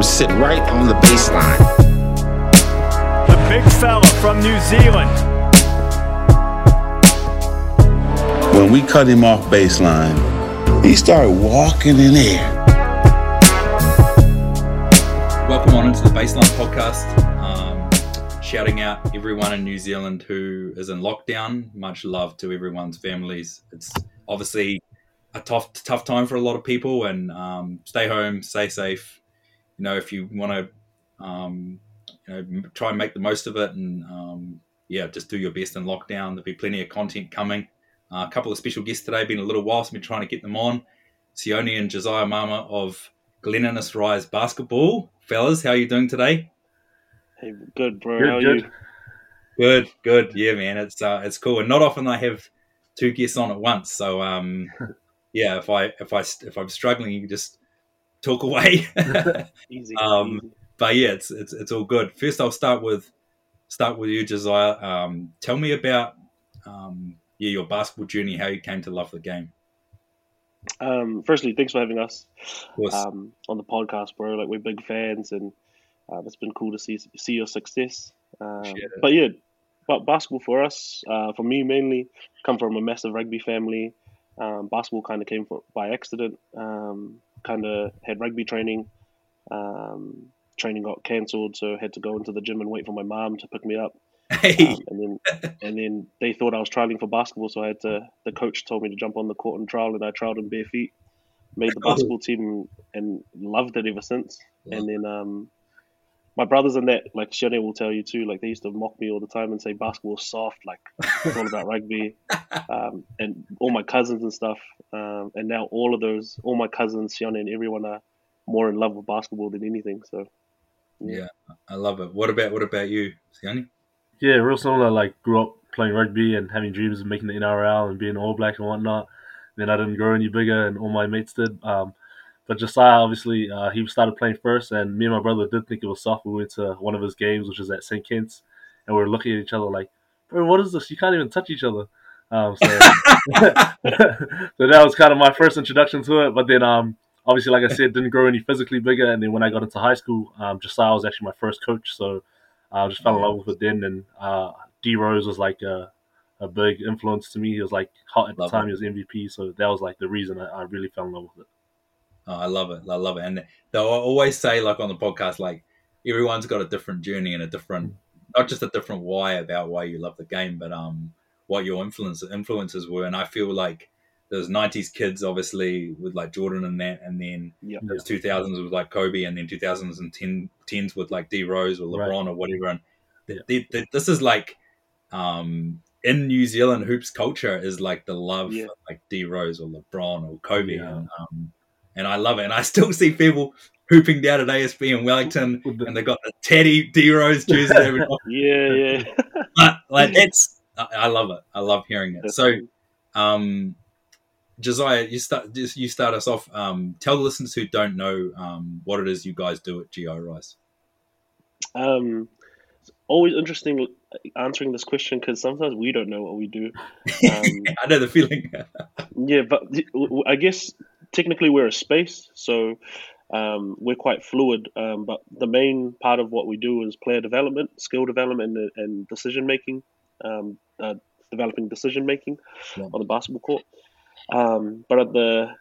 drums sit right on the bass line. The big fella from New Zealand. When we cut him off baseline, he started walking in air. Welcome on into the Baseline Podcast. Um, shouting out everyone in New Zealand who is in lockdown. Much love to everyone's families. It's obviously a tough tough time for a lot of people, and um, stay home, stay safe. You know, if you want to, um, you know, try and make the most of it, and um, yeah, just do your best in lockdown. There'll be plenty of content coming. Uh, a couple of special guests today. Been a little while since we've been trying to get them on. Sione and Josiah Mama of Glen Innes Rise Basketball. Fellas, how are you doing today? Hey, good, bro. Good, How are good. you? Good, good. Yeah, man, it's uh, it's cool, and not often I have two guests on at once. So, um, yeah, if I if I if I'm struggling, you can just talk away. Easy. Um, easy. but yeah, it's it's it's all good. First, I'll start with start with you, Josiah. Um, tell me about um, yeah your basketball journey, how you came to love the game. Um, firstly, thanks for having us um, on the podcast, bro. Like we're big fans, and uh, it's been cool to see see your success. Um, Appreciate but yeah, but basketball for us, uh, for me mainly, come from a massive rugby family. Um, basketball kind of came for, by accident. Um, kind of had rugby training. Um, training got cancelled, so I had to go into the gym and wait for my mom to pick me up. hey, Um, and then and then they thought I was trialing for basketball, so I had to. The coach told me to jump on the court and trial, and I trialed in bare feet. Made the basketball team and loved it ever since. And then um, my brothers and that, like Shane will tell you too, like they used to mock me all the time and say basketball's soft, like it's all about rugby. Um, and all my cousins and stuff. Um, and now all of those, all my cousins, Shane and everyone are more in love with basketball than anything. So yeah, I love it. What about what about you, Sione? Yeah, real similar. Like grew up playing rugby and having dreams of making the NRL and being All Black and whatnot. Then I didn't grow any bigger, and all my mates did. Um, but Josiah, obviously, uh, he started playing first, and me and my brother did think it was soft. We went to one of his games, which was at St. Kitts, and we were looking at each other like, "Bro, what is this? You can't even touch each other." Um, so, so that was kind of my first introduction to it. But then, um, obviously, like I said, didn't grow any physically bigger. And then when I got into high school, um, Josiah was actually my first coach, so I just fell in love with it then. And uh, D Rose was like a, a big influence to me. He was like hot at the time. it. He was MVP, so that was like the reason I, I really fell in love with it. Oh, I love it. I love it. And they'll always say, like on the podcast, like everyone's got a different journey and a different, not just a different why about why you love the game, but um, what your influence influences were. And I feel like those '90s kids, obviously, with like Jordan and that, and then yeah, those 2000s with like Kobe, and then 2010s with like D Rose or LeBron or whatever. And th- th- th- this is like, um, in New Zealand, hoops culture is like the love Yeah. for like D Rose or LeBron or Kobe, Yeah. and um, and I love it. And I still see people hooping down at ASB in Wellington, and they got the Teddy D Rose jersey. yeah, yeah. but like it's, I, love it. I love hearing it. So, um, Josiah, you start you start us off. Um, tell the listeners who don't know um, what it is you guys do at GI Rise. Um, it's always interesting answering this question because sometimes we don't know what we do. Um, I know the feeling. yeah, but I guess technically we're a space, so um, we're quite fluid. Um, but the main part of what we do is player development, skill development, and, and decision making. Um, uh, developing decision making Yeah. on the basketball court. Um, but at the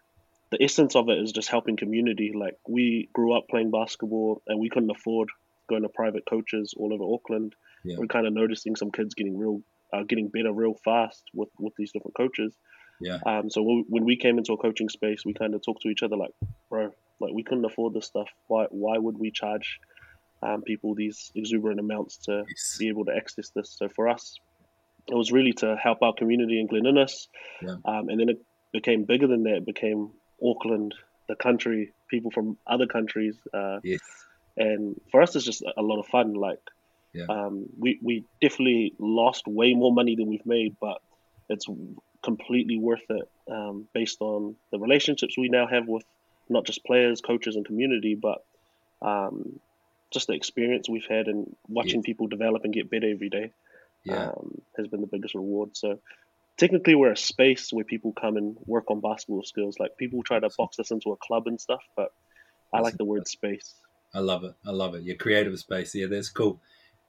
the essence of it is just helping community. Like we grew up playing basketball, and we couldn't afford going to private coaches all over Auckland. Yeah. We're kind of noticing some kids getting real, uh, getting better real fast with with these different coaches. Yeah. Um, so when when we came into a coaching space, we kind of talked to each other like, bro, like we couldn't afford this stuff. Why why would we charge um, people these exuberant amounts to Yes. be able to access this? So for us, it was really to help our community in Glen Innes. Yeah. Um, and then it became bigger than that. It became Auckland, the country, people from other countries. Uh, Yes. and for us, it's just a lot of fun. Like, Yeah. um, we, we definitely lost way more money than we've made, but it's completely worth it um, based on the relationships we now have with not just players, coaches, and community, but um, just the experience we've had and watching people develop and get better every day Yeah. um, has been the biggest reward. So technically, we're a space where people come and work on basketball skills. Like people try to box us into a club and stuff, but I like the word space. I love it. I love it. Your creative space. Yeah, that's cool.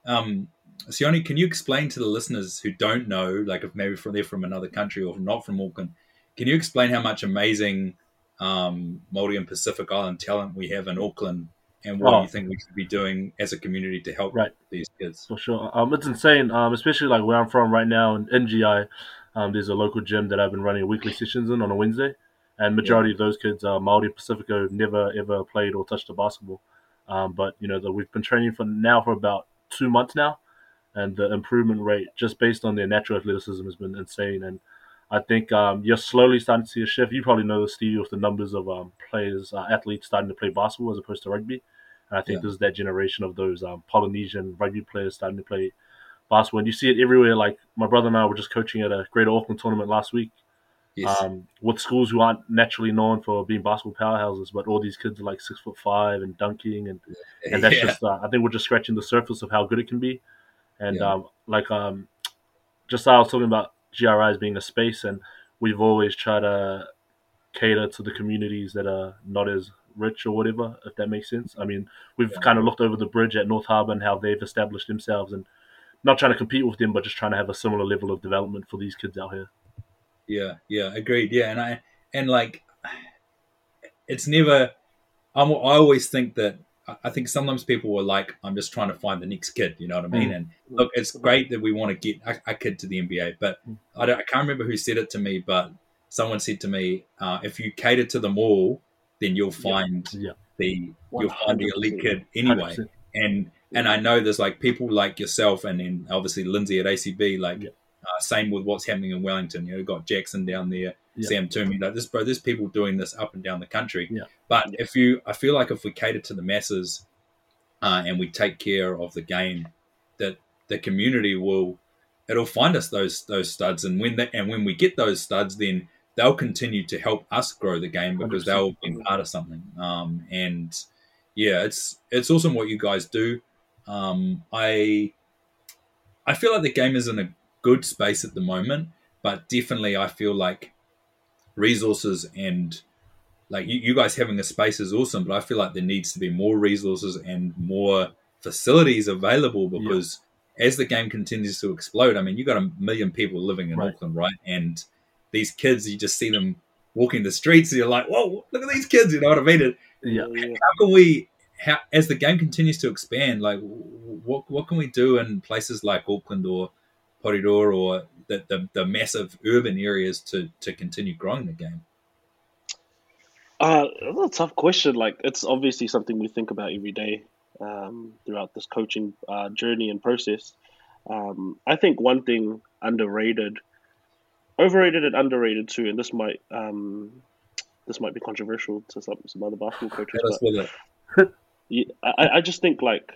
Um, Sione, can you explain to the listeners who don't know, like if maybe from they're from another country or not from Auckland, can you explain how much amazing um, Māori and Pacific Island talent we have in Auckland and what Oh. you think we should be doing as a community to help Right. these kids? For sure. Um, it's insane, um, especially like where I'm from right now in NGI. Um, there's a local gym that I've been running weekly sessions in on a Wednesday, and majority of those kids are Maori Pasifika, never ever played or touched a basketball. Um, but you know, the, we've been training for now for about two months now, and the improvement rate just based on their natural athleticism has been insane. And I think um, you're slowly starting to see a shift. You probably know the Steve with the numbers of um, players, uh, athletes starting to play basketball as opposed to rugby. And I think Yeah. this is that generation of those um, Polynesian rugby players starting to play basketball. And you see it everywhere. Like my brother and I were just coaching at a Greater Auckland tournament last week Yes. um, with schools who aren't naturally known for being basketball powerhouses, but all these kids are like six foot five and dunking, and and that's yeah. just uh, I think we're just scratching the surface of how good it can be, and Yeah. um, like um, just I was talking about GRI as being a space, and we've always tried to cater to the communities that are not as rich or whatever, if that makes sense. I mean, we've Yeah. kind of looked over the bridge at North Harbour and how they've established themselves, and not trying to compete with them, but just trying to have a similar level of development for these kids out here. Yeah, yeah, agreed. Yeah, and I and like it's never. I'm, I always think that I- I think sometimes people were like, "I'm just trying to find the next kid." You know what I mean? Mm. And look, it's great that we want to get a, a kid to the NBA, but I, don't, I can't remember who said it to me, but someone said to me, uh, "If you cater to them all, then you'll find Yeah. the you'll find the elite kid anyway." 100%. and and I know there's like people like yourself, and then obviously Lindsay at ACB, like Yeah. uh, same with what's happening in Wellington. You know, you've got Jackson down there, Yeah. Sam Toomey, like this, bro. There's people doing this up and down the country. Yeah. But if you, I feel like if we cater to the masses, uh, and we take care of the game, that the community will, it'll find us those those studs, and when they, and when we get those studs, then they'll continue to help us grow the game because 100%. they'll be part of something. Um, and yeah, it's it's awesome what you guys do. Um, I I feel like the game is in a good space at the moment, but definitely I feel like resources and like you, you guys having a space is awesome, but I feel like there needs to be more resources and more facilities available because as the game continues to explode, I mean, you got a million people living in Right. Auckland, right? And these kids, you just see them walking the streets, and you're like, "Whoa, look at these kids!" You know what I mean? Yeah. yeah. how can we how as the game continues to expand like what what can we do in places like auckland or Porirua or the, the, the massive urban areas to to continue growing the game Uh, that's a tough question. Like, it's obviously something we think about every day um, throughout this coaching uh, journey and process. Um, I think one thing underrated, overrated and underrated too, and this might um, this might be controversial to some some other basketball coaches, but yeah, I, I just think like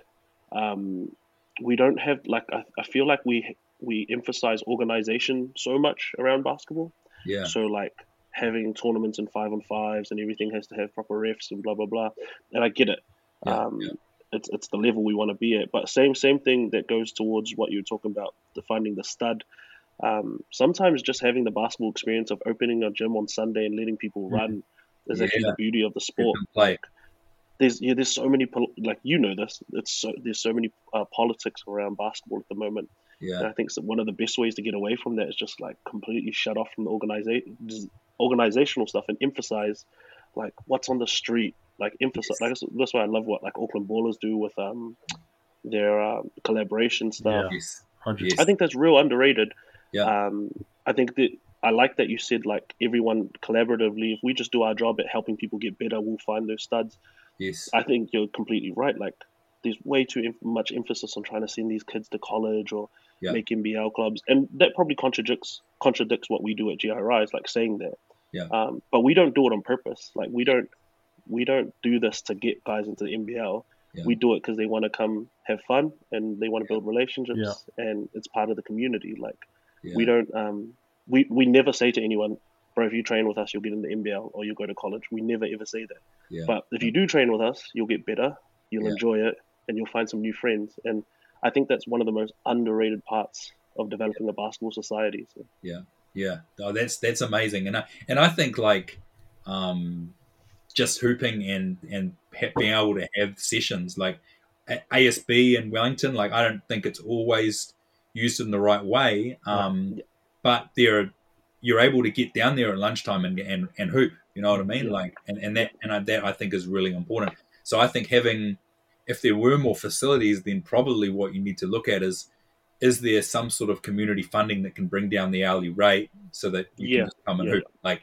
um, we don't have like I, I feel like we we emphasize organization so much around basketball. yeah So like having tournaments and five on fives and everything has to have proper refs and blah blah blah. And I get it. Yeah, um, yeah. It's it's the level we want to be at. But same same thing that goes towards what you were talking about, defining the stud. Um, sometimes just having the basketball experience of opening a gym on Sunday and letting people run is actually Mm-hmm. The beauty of the sport. play There's yeah, there's so many like you know this. It's so, there's so many uh, politics around basketball at the moment. And yeah I think one of the best ways to get away from that is just like completely shut off from the organization, organizational stuff, and emphasize like what's on the street. Like emphasize. Like that's, that's why I love what like Auckland Ballers do with um their um, collaboration stuff. yes Hundred. Yes. I think that's real underrated. Yeah. Um, I think that I like that you said like everyone collaboratively. If we just do our job at helping people get better, we'll find those studs. yes I think you're completely right. Like, there's way too em- much emphasis on trying to send these kids to college or Yeah. make NBL clubs, and that probably contradicts contradicts what we do at GRI. Is like saying that. Yeah. Um, but we don't do it on purpose. Like we don't we don't do this to get guys into the NBL. Yeah. We do it because they want to come have fun and they want to build relationships, Yeah. and it's part of the community. Like yeah. we don't um we we never say to anyone, bro, if you train with us, you'll get in the NBL or you'll go to college. We never ever say that. yeah. But if you do train with us, you'll get better, you'll Yeah. enjoy it, and you'll find some new friends. And I think that's one of the most underrated parts of developing a basketball society. So, Yeah, oh, that's that's amazing, and I and I think like, um, just hooping and and being able to have sessions like ASB in Wellington. Like I don't think it's always used in the right way, um, yeah. but there you're able to get down there at lunchtime and and, and hoop. You know what I mean? Yeah. Like and, and that and that I think is really important. So I think having if there were more facilities, then probably what you need to look at is is there some sort of community funding that can bring down the hourly rate so that you yeah. can just come and yeah. hoop? Like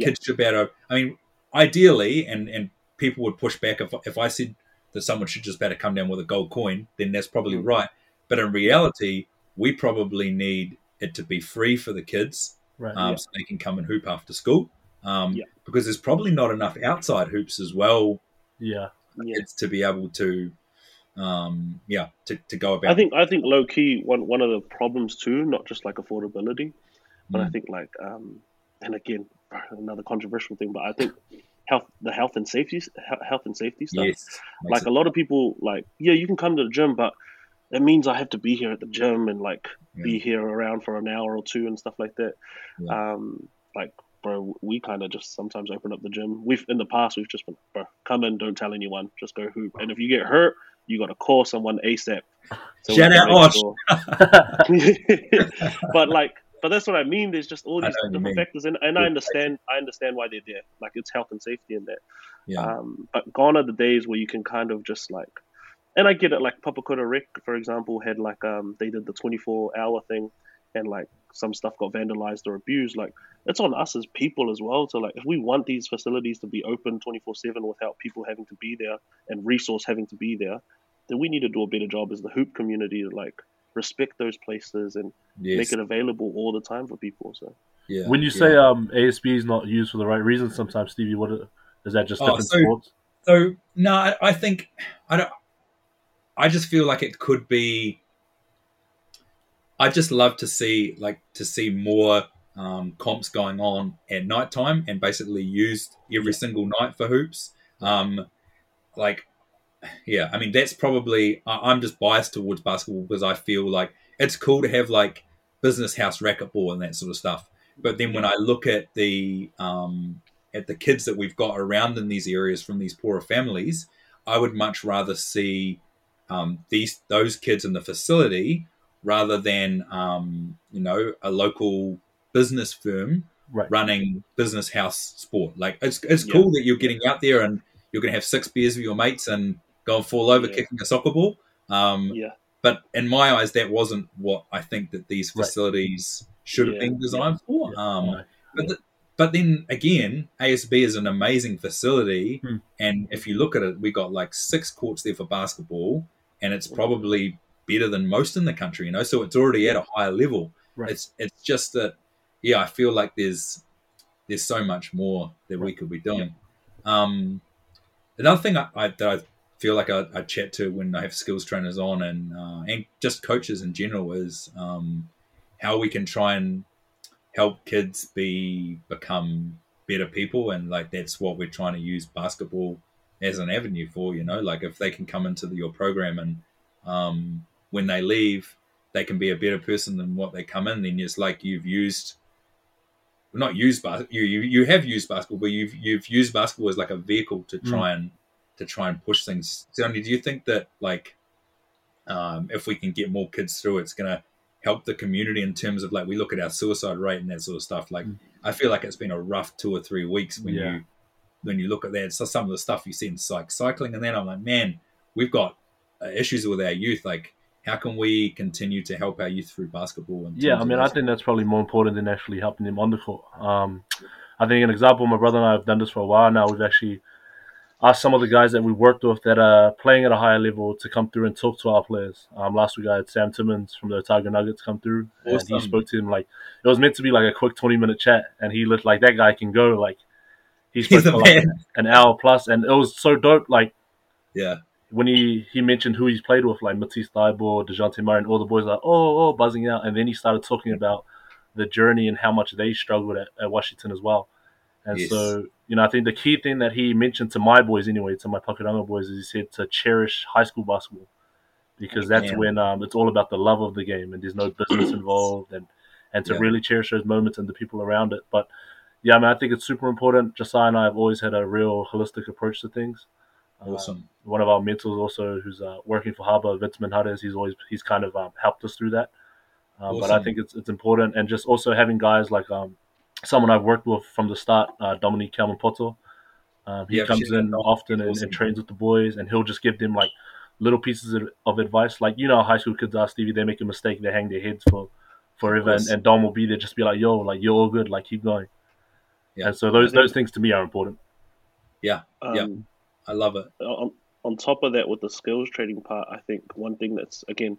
kids should be able to, I mean, ideally, and and people would push back if if I said that someone should just better come down with a gold coin, then that's probably mm. right. But in reality, we probably need it to be free for the kids, right, um, yeah. so they can come and hoop after school. Um, yeah. Because there's probably not enough outside hoops as well. Yeah, it's to be able to, um, yeah, to, to go about. I think I think low key one one of the problems too, not just like affordability, but mm. I think like, um, and again, another controversial thing, but I think health the health and safety health and safety stuff. Yes, like a lot of people like yeah, you can come to the gym, but it means I have to be here at the gym and like yeah. be here around for an hour or two and stuff like that. Yeah. Um, like bro, we kind of just sometimes open up the gym. We've in the past we've just been bro, come in, don't tell anyone, just go hoop. And if you get hurt, you got to call someone ASAP. So Shout out Osh. Sure. but like but that's what I mean. There's just all these different factors, and, and I understand. I understand why they're there. Like it's health and safety in there. Yeah. Um, but gone are the days where you can kind of just like, and I get it. Like Papakura Rec, for example, had like um they did the 24 hour thing, and like some stuff got vandalized or abused. Like it's on us as people as well to like if we want these facilities to be open 24 seven without people having to be there and resource having to be there, then we need to do a better job as the hoop community to like respect those places and yes. make it available all the time for people. So yeah. When you yeah. say um, ASB is not used for the right reasons, sometimes Stevie, what is that? Just oh, different so, sports? So no, I, I think I don't. I just feel like it could be. I just love to see like to see more um, comps going on at night time and basically used every single night for hoops. Um, like yeah, I mean that's probably I'm just biased towards basketball because I feel like it's cool to have like business house racquetball and that sort of stuff. But then when I look at the um, at the kids that we've got around in these areas from these poorer families, I would much rather see um, these those kids in the facility rather than um, you know a local business firm right. running business house sport. Like it's it's yeah. cool that you're getting out there and you're going to have six beers with your mates and go and fall over yeah. kicking a soccer ball. Um, yeah. But in my eyes, that wasn't what I think that these facilities right. should have yeah. been designed for. Um, but, the, but then again, ASB is an amazing facility, hmm. and if you look at it, we got like six courts there for basketball, and it's probably better than most in the country. You know, so it's already at a higher level. Right. It's it's just that, yeah, I feel like there's there's so much more that right. we could be doing. Um, another thing I, I, that I feel like I, I, chat to when I have skills trainers on and uh, and just coaches in general is um, how we can try and help kids be become better people and like that's what we're trying to use basketball as an avenue for you know like if they can come into the, your program and um, when they leave they can be a better person than what they come in then it's like you've used not used bas- you, you you have used basketball but you've you've used basketball as like a vehicle to mm. try mm. and to try and push things. Tony, do you think that like um, if we can get more kids through, it's going to help the community in terms of like we look at our suicide rate and that sort of stuff. Like mm. I feel like it's been a rough two or three weeks when yeah. you when you look at that. So some of the stuff you see in like cycling, and then I'm like, man, we've got uh, issues with our youth. Like how can we continue to help our youth through basketball? yeah, I mean, I think that's probably more important than actually helping them on the court. Um, I think an example, my brother and I have done this for a while now. We've actually asked some of the guys that we worked with that are playing at a higher level to come through and talk to our players. Um, last week I had Sam Timmins from the Otago Nuggets come through, awesome. and he spoke to him like it was meant to be like a quick twenty minute chat, and he looked like that guy can go like he spoke for like an hour plus, and it was so dope. Like yeah. When he, he mentioned who he's played with, like Matisse Thybulle, DeJounte Murray, and all the boys are like, oh, oh, buzzing out. And then he started talking about the journey and how much they struggled at, at Washington as well. And yes. so, you know, I think the key thing that he mentioned to my boys anyway, to my Pakuranga boys, is he said to cherish high school basketball because that's when um, it's all about the love of the game and there's no business involved and, and to yeah. really cherish those moments and the people around it. But yeah, I mean, I think it's super important. Josiah and I have always had a real holistic approach to things. Uh, Awesome. one of our mentors also, who's uh, working for Harbour, Vince Manhares, he's always he's kind of um, helped us through that. Um, But I think it's it's important, and just also having guys like um, someone I've worked with from the start, uh, Dominique Calmapoto. Um, he Yep, comes in often and, Awesome. and trains with the boys, and he'll just give them like little pieces of, of advice. Like you know, high school kids are Stevie. They make a mistake, they hang their heads for forever, and, course. and Dom will be there, just be like, "Yo, like you're all good, like keep going." Yeah. And so those think- those things to me are important. Yeah, Um, Yeah. I love it. on, on top of that, with the skills trading part, I think one thing that's again,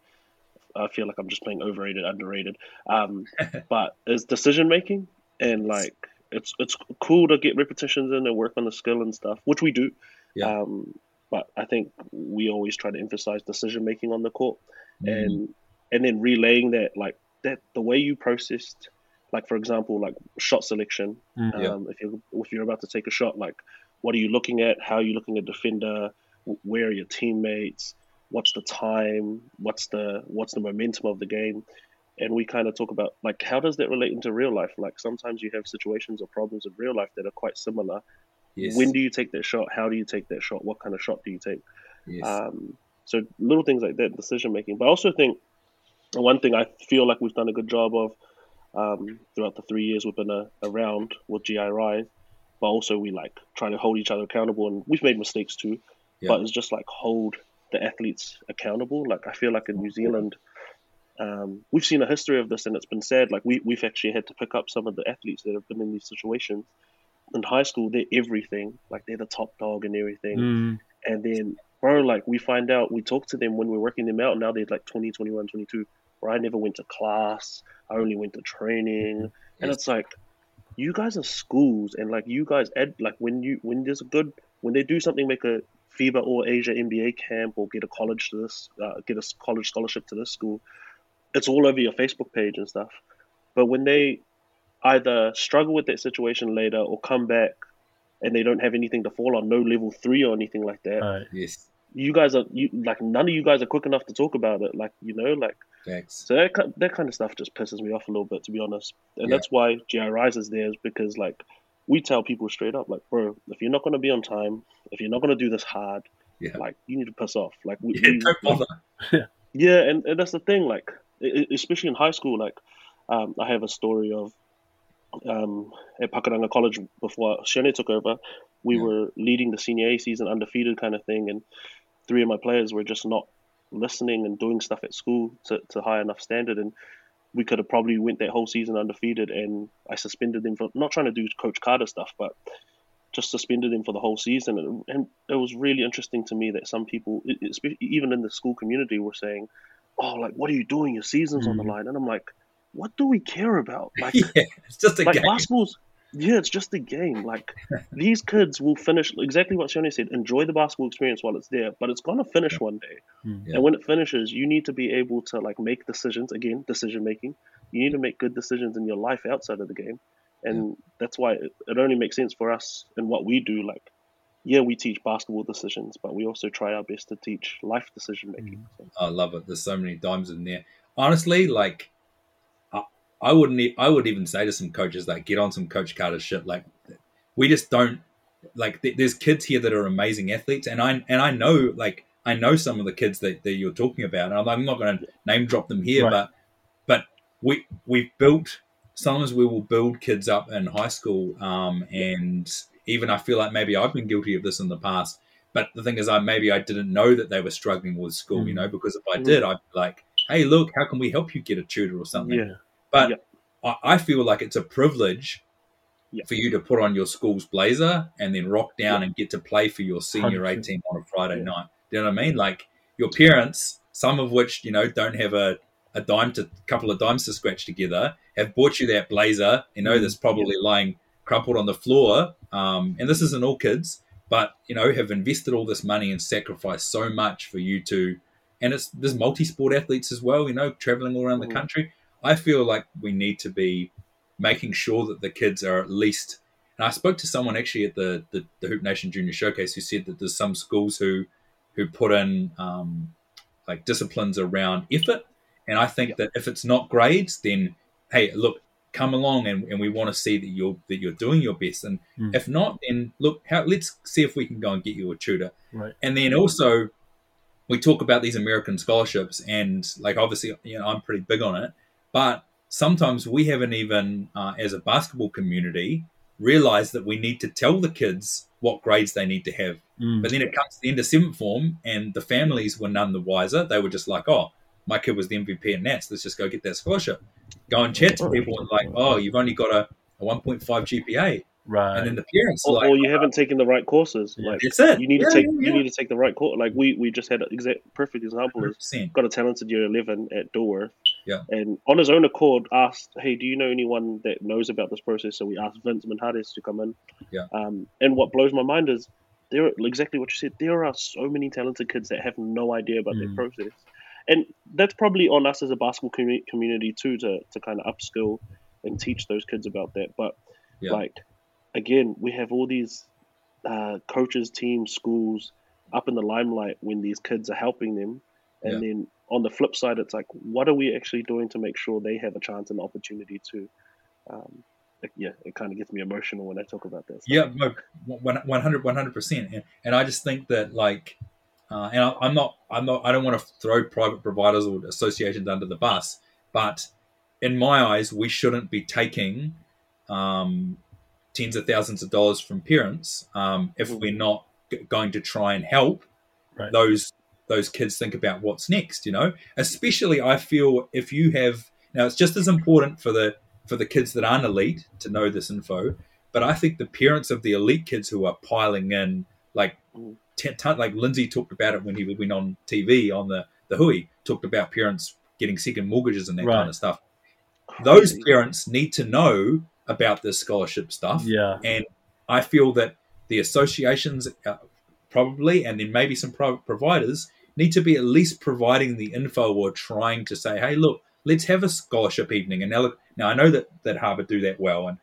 I feel like I'm just playing overrated, underrated, um, but is decision making and like it's it's cool to get repetitions in and work on the skill and stuff, which we do. Yeah. Um, but I think we always try to emphasize decision making on the court Mm. and and then relaying that like that the way you processed like for example like shot selection Mm. Yeah. um, if you're if you're about to take a shot like what are you looking at? How are you looking at defender? Where are your teammates? What's the time? What's the what's the momentum of the game? And we kind of talk about like how does that relate into real life? Like sometimes you have situations or problems in real life that are quite similar. Yes. when do you take that shot? How do you take that shot? What kind of shot do you take? Yes. um, so little things like that, decision making. But I also think one thing I feel like we've done a good job of um, throughout the three years we've been uh, around with GI Rise, but also we like try to hold each other accountable, and we've made mistakes too. Yeah. But it's just like hold the athletes accountable. Like I feel like in New Zealand. Um, we've seen a history of this, and it's been sad. Like we, we've actually had to pick up some of the athletes that have been in these situations. In high school, they're everything. Like they're the top dog and everything Mm. and then bro like we find out we talk to them when we're working them out now they're like 20 21 22 where i never went to class i only went to training and Yes. it's like you guys are schools and like you guys ed like when you when there's a good when they do something make a FIBA or Asia NBA camp or get a college to this uh, get a college scholarship to this school it's all over your Facebook page and stuff but when they either struggle with that situation later or come back and they don't have anything to fall on no level 3 or anything like that All right. yes. you guys are you like none of you guys are quick enough to talk about it like you know like Facts. so that, that kind of stuff just pisses me off a little bit to be honest and Yeah. that's why gi rise is there is because like we tell people straight up like bro if you're not going to be on time if you're not going to do this hard Yeah. like you need to piss off like we, Yeah, we- don't bother. yeah, and, and that's the thing. Like, especially in high school, like, um, I have a story of um, at Pakuranga College before Shane took over. We Yeah. were leading the senior A season, undefeated kind of thing, and three of my players were just not listening and doing stuff at school to, to high enough standard, and we could have probably went that whole season undefeated. And I suspended them for not trying to do Coach Carter stuff, but just suspended them for the whole season. And, and it was really interesting to me that some people, even in the school community, were saying, "Oh, like what are you doing? Your season's on the mm. line." And I'm like, "What do we care about? Like, yeah, it's just a like game. basketball's." Yeah, it's just a game. Like these kids will finish exactly what Sione said. Enjoy the basketball experience while it's there, but it's gonna finish one day. Mm. Yeah. And when it finishes, you need to be able to like make decisions. Again, decision making. You need to make good decisions in your life outside of the game, and that's why it, it only makes sense for us and what we do. Like, yeah, we teach basketball decisions, but we also try our best to teach life decision making. So, I love it. There's so many dimes in there. Honestly, like I, wouldn't. e- I would even say to some coaches like, get on some Coach Carter shit. Like, we just don't like. th- There's kids here that are amazing athletes, and I and I know like I know some of the kids that, that you're talking about, and I'm, I'm not going to name drop them here, Right. but but we we've built. Sometimes we will build kids up in high school, um, and even I feel like maybe I've been guilty of this in the past. But the thing is, I maybe I didn't know that they were struggling with school, you Mm. know, because if I Mm. did, I'd be like, "Hey, look, how can we help you get a tutor or something?" yeah, But Yeah. I, I feel like it's a privilege Yeah. for you to put on your school's blazer and then rock down and get to play for your senior A 100%. team on a Friday night. Do you know what I mean? Like your parents, some of which you know don't have a a dime to couple of dimes to scratch together, have bought you that blazer. You know, Mm. that's probably lying crumpled on the floor. Um, and this isn't all kids, but you know, have invested all this money and sacrificed so much for you to. And it's there's multi-sport athletes as well. You know, traveling all around the Mhm. country. I feel like we need to be making sure that the kids are at least. And I spoke to someone actually at the the, the Hoop Nation Junior Showcase who said that there's some schools who who put in um, like disciplines around effort. And I think that if it's not grades, then hey, look, come along and, and we want to see that you're that you're doing your best. And Mm. if not, then look, how, let's see if we can go and get you a tutor. Right. And then also, we talk about these American scholarships, and like obviously, you know, I'm pretty big on it, but sometimes we haven't even, uh, as a basketball community, realized that we need to tell the kids what grades they need to have. Mm. But then it comes to the end of seventh form, and the families were none the wiser. They were just like, "Oh, my kid was the MVP in Nats. Let's just go get that scholarship." Go and chat to people and like, "Oh, you've only got a, a 1.5 GPA," right. and then the parents or, like, or you haven't taken the right courses. Yeah. Like "That's it. you need Yeah, to take yeah, you need to take the right course. Like we we just had an exact perfect example is 100%. got a talented year eleven at Dilworth. Yeah. And on his own accord asked, Hey, do you know anyone that knows about this process? So we asked Vince Manhares to come in. Yeah. Um and what blows my mind is there are exactly what you said, there are so many talented kids that have no idea about their Mm. process. And that's probably on us as a basketball commu- community too to, to kind of upskill and teach those kids about that. But Yeah. like again, we have all these uh, coaches, teams, schools up in the limelight when these kids are helping them, and Yeah. then on the flip side, it's like, what are we actually doing to make sure they have a chance and opportunity to? Um, yeah, it kind of gets me emotional when I talk about this. Yeah, no, 100 100%. And, and I just think that like uh, and I, I'm not I'm not I don't want to throw private providers or associations under the bus, but in my eyes we shouldn't be taking um, tens of thousands of dollars from parents um, if we're not g- going to try and help Right. those those kids think about what's next, you know? Especially I feel if you have now it's just as important for the for the kids that aren't elite to know this info, but I think the parents of the elite kids who are piling in, like, Mm. ten, ton, like Lindsay talked about it when he went on TV on the the Hui, talked about parents getting second mortgages and that Right. kind of stuff. Those parents need to know about this scholarship stuff, Yeah. and I feel that the associations uh, probably, and then maybe some private providers need to be at least providing the info or trying to say, hey, look, let's have a scholarship evening. And now, now I know that, that Harbour do that well, and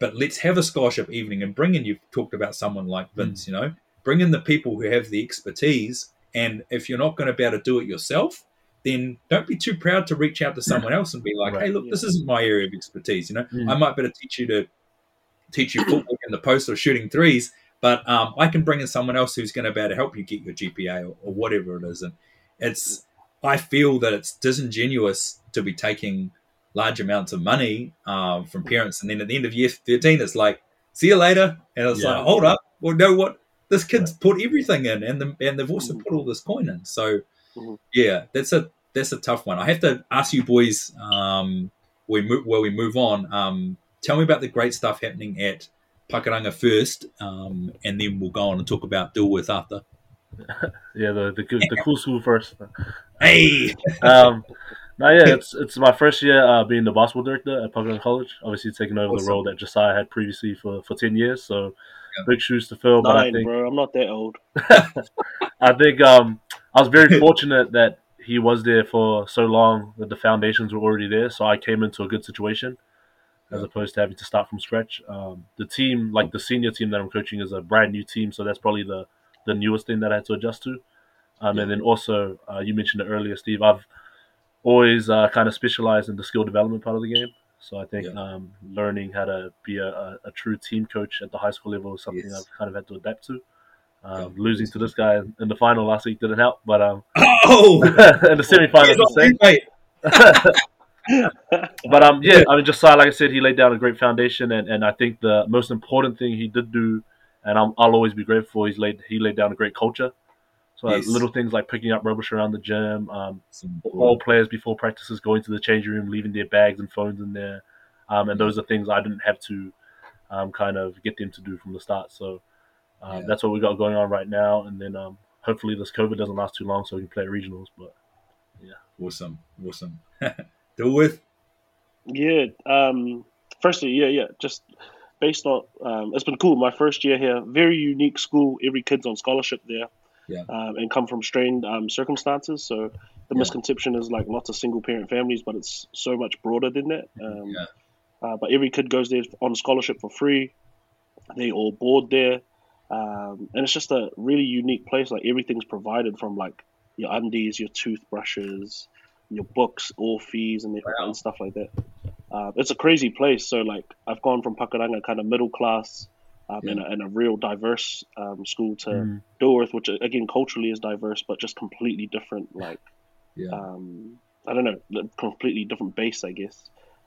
but let's have a scholarship evening and bring in. You've talked about someone like Vince, you know, bring in the people who have the expertise. And if you're not going to be able to do it yourself, then don't be too proud to reach out to someone else and be like, Right. hey, look, this isn't my area of expertise. You know, Mm. I might better teach you to teach you footwork in the post or shooting threes, but um, I can bring in someone else who's going to be able to help you get your GPA or, or whatever it is. And it's, I feel that it's disingenuous to be taking large amounts of money um, from parents, and then at the end of year thirteen, it's like, see you later, and it's Yeah. like, hold up, well, know what? This kid's put everything in, and the, and they've also Mhm. put all this coin in. So, Mhm. yeah, that's a that's a tough one. I have to ask you boys, um, we move, where we move on. Um, tell me about the great stuff happening at Pakuranga first, um, and then we'll go on and talk about Dilworth after. Yeah, the the, good- the cool school first. Hey, Um, no, yeah, it's it's my first year uh, being the basketball director at Pavilion College. Obviously, taking over Awesome. the role that Josiah had previously for, for ten years. So Yeah. big shoes to fill. But I Nine, think bro. I'm not that old. I think um, I was very fortunate that he was there for so long that the foundations were already there. So I came into a good situation as opposed to having to start from scratch. Um, the team, like the senior team that I'm coaching, is a brand new team. So that's probably the, the newest thing that I had to adjust to. Um, And then also, uh, you mentioned it earlier, Steve. I've always uh, kind of specialized in the skill development part of the game. So I think Yeah. um, learning how to be a, a, a true team coach at the high school level is something Yes. I've kind of had to adapt to. Um, losing to this guy in the final last week didn't help, but um, oh, in the semifinals, the same. mate. But um, yeah, I mean, Josiah, like I said, he laid down a great foundation, and, and I think the most important thing he did do, and I'm, I'll always be grateful, he's laid he laid down a great culture. So Yes. little things like picking up rubbish around the gym, um, all players before practices going to the changing room, leaving their bags and phones in there, um, and those are things I didn't have to um, kind of get them to do from the start. So um, Yeah. that's what we got going on right now, and then um, hopefully this COVID doesn't last too long, so we can play regionals. But yeah, Awesome, awesome. Dilworth, Yeah. Um. Firstly, yeah, yeah. Just based on, um, it's been cool. My first year here, very unique school. Every kid's on scholarship there. Yeah. Um, and come from strained um, circumstances. So the Yeah. misconception is like lots of single parent families, but it's so much broader than that. Um, Yeah. uh, but every kid goes there on scholarship for free. They all board there, um, and it's just a really unique place. Like everything's provided from like your undies, your toothbrushes, your books, all fees, and, Wow. and stuff like that. uh, it's a crazy place. So like I've gone from Pakuranga kind of middle class um, Yeah. and, a, and a real diverse um, school to Mm. Dilworth, which again culturally is diverse, but just completely different. Like Yeah. um, I don't know, completely different base, I guess.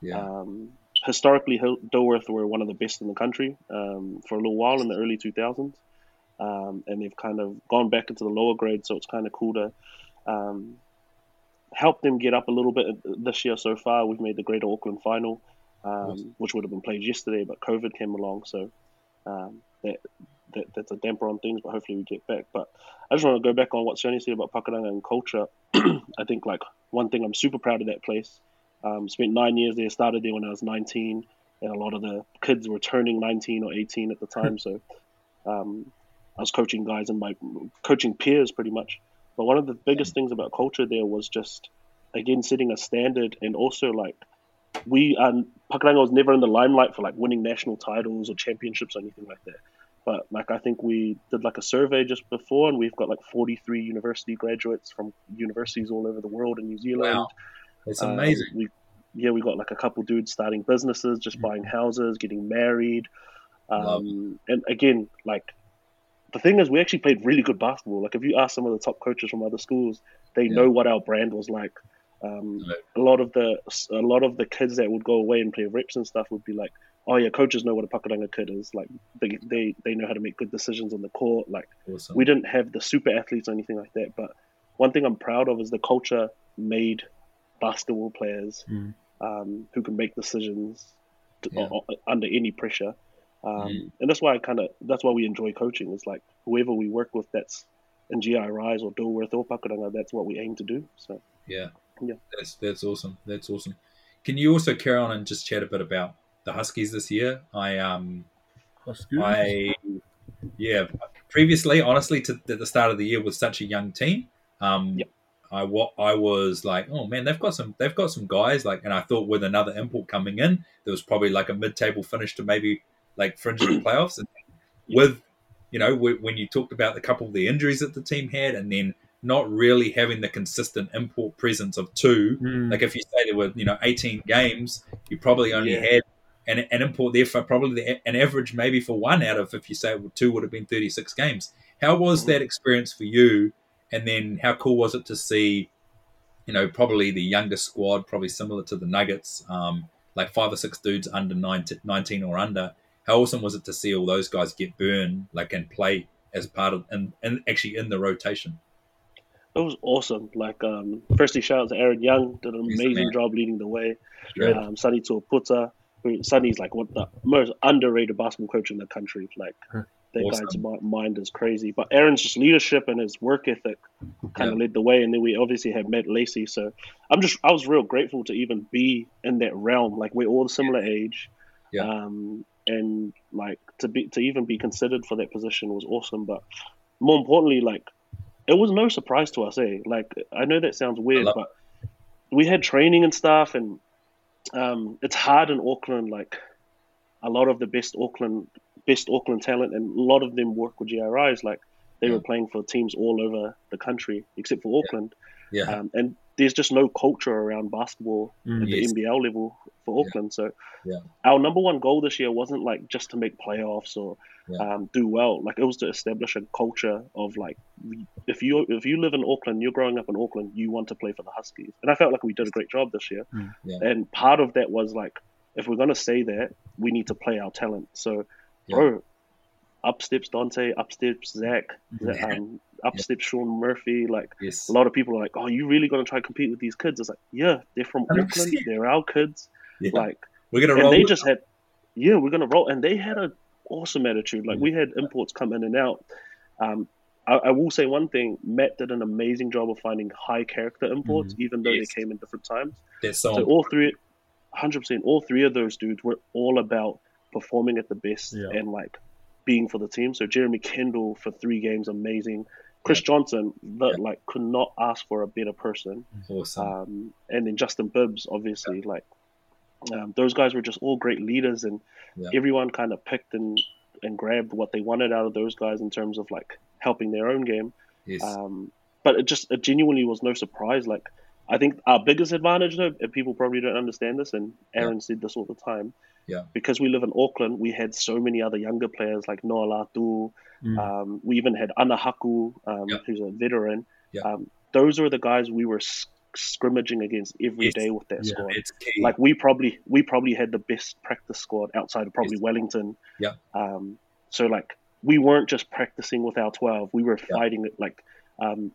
Yeah. Um, historically, Dilworth were one of the best in the country um, for a little while in the early 2000s. Um, and they've kind of gone back into the lower grade, so it's kind of cool to um, help them get up a little bit this year so far. We've made the Greater Auckland final, um, Awesome. which would have been played yesterday, but COVID came along, so um, that, that that's a damper on things. But hopefully we get back. But I just want to go back on what Sione said about Pakuranga and culture. I think like one thing I'm super proud of that place. Um, spent nine years there. Started there when I was 19, and a lot of the kids were turning 19 or 18 at the time. so um, I was coaching guys and my coaching peers pretty much. But one of the biggest things about culture there was just again setting a standard and also like we um Pakuranga was never in the limelight for like winning national titles or championships or anything like that. But like I think we did like a survey just before and we've got like 43 university graduates from universities all over the world in New Zealand. Wow. That's Um, amazing. we, yeah, we got like a couple dudes starting businesses, just buying houses, getting married. Um, and again, like the thing is, we actually played really good basketball. Like if you ask some of the top coaches from other schools, they Yeah. know what our brand was like. Um, Right. A lot of the a lot of the kids that would go away and play reps and stuff would be like, "Oh yeah, coaches know what a Pakuranga kid is. Like they, they they know how to make good decisions on the court. Like awesome. we didn't have the super athletes or anything like that. But one thing I'm proud of is the culture made basketball players Mm. um, who can make decisions to, Yeah. o- o- under any pressure. Um, Mm. And that's why I kind of that's why we enjoy coaching. It's like whoever we work with, that's in GI Rise or Dilworth or Pakuranga, that's what we aim to do. So Yeah. Yeah. That's that's awesome. That's awesome. Can you also carry on and just chat a bit about the Huskies this year? I um That's good. I yeah previously honestly to at the start of the year with such a young team um Yep. I wa- I was like oh man they've got some they've got some guys like and I thought with another import coming in there was probably like a mid-table finish to maybe like fringe of the playoffs and with you know wh- when you talked about the couple of the injuries that the team had and then not really having the consistent import presence of two Mm. like if you say there were you know 18 games you probably only Yeah. had an, an import there for probably the, an average maybe for one out of if you say two would have been 36 games how was Mhm. that experience for you and then how cool was it to see you know probably the youngest squad probably similar to the nuggets um, like five or six dudes under 19, 19 or under how awesome was it to see all those guys get burned like and play as part of and, and actually in the rotation it was awesome. Like um, firstly, shout out to Aaron Young, did an amazing man. job leading the way. Straight. Um, Sunny Tuaputa, who Sunny's like one of the most underrated basketball coach in the country. Like That Awesome. guy's mind is crazy. But Aaron's just leadership and his work ethic kind of led the way. And then we obviously had Matt Lacey. So I'm just I was real grateful to even be in that realm. Like we're all similar age. Yeah. Um, and like to be to even be considered for that position was awesome. But more importantly, like it was no surprise to us, eh? Like I know that sounds weird, but we had training and stuff, and um, it's hard in Auckland. Like a lot of the best Auckland, best Auckland talent, and a lot of them work with GRIs. Like they Yeah. were playing for teams all over the country, except for Auckland. yeah Um, and there's just no culture around basketball Mm. at the Yes. NBL level for Yeah. Auckland. So Yeah. our number one goal this year wasn't like just to make playoffs or Yeah. um, do well. Like it was to establish a culture of like if you if you live in Auckland, you're growing up in Auckland, you want to play for the Huskies. And I felt like we did a great job this year. Mm. Yeah. And part of that was like if we're gonna say that, we need to play our talent. So, Yeah. bro, up steps Dante, up steps Zach, Yeah. um, up steps Sean Murphy. Like yes a lot of people are like, "Oh, you really gonna try to compete with these kids?" It's like, yeah, they're from 100%. Auckland, they're our kids. yeah. Like, we're gonna and roll they with just had, yeah, we're gonna roll, and they had an awesome attitude. Like we had imports come in and out. Um, I, I will say one thing: Matt did an amazing job of finding high character imports, even though Yes. they came in different times. That's so, So all three, hundred percent, all three of those dudes were all about performing at the best Yeah. and like being for the team. So Jeremy Kendall for three games, amazing. Chris Johnson, the, Yeah. like, could not ask for a better person. awesome. Um, and then Justin Bibbs, obviously, like um, those guys were just all great leaders, and Yeah. everyone kind of picked and and grabbed what they wanted out of those guys in terms of like helping their own game. yes. Um, but it just it genuinely was no surprise. Like I think our biggest advantage, though, and people probably don't understand this, and Aaron Yeah. said this all the time. Yeah. Because we live in Auckland, we had so many other younger players like Noah Latu. Mm. Um, we even had Ana Haku, um, Yeah. who's a veteran. Yeah. Um, those are the guys we were scrimmaging against every day Yes. with that Yeah. squad. It's key. Like we probably we probably had the best practice squad outside of probably Yes. Wellington. Yeah. Um, so like we weren't just practicing with our twelve; we were Yeah. fighting it. Like um,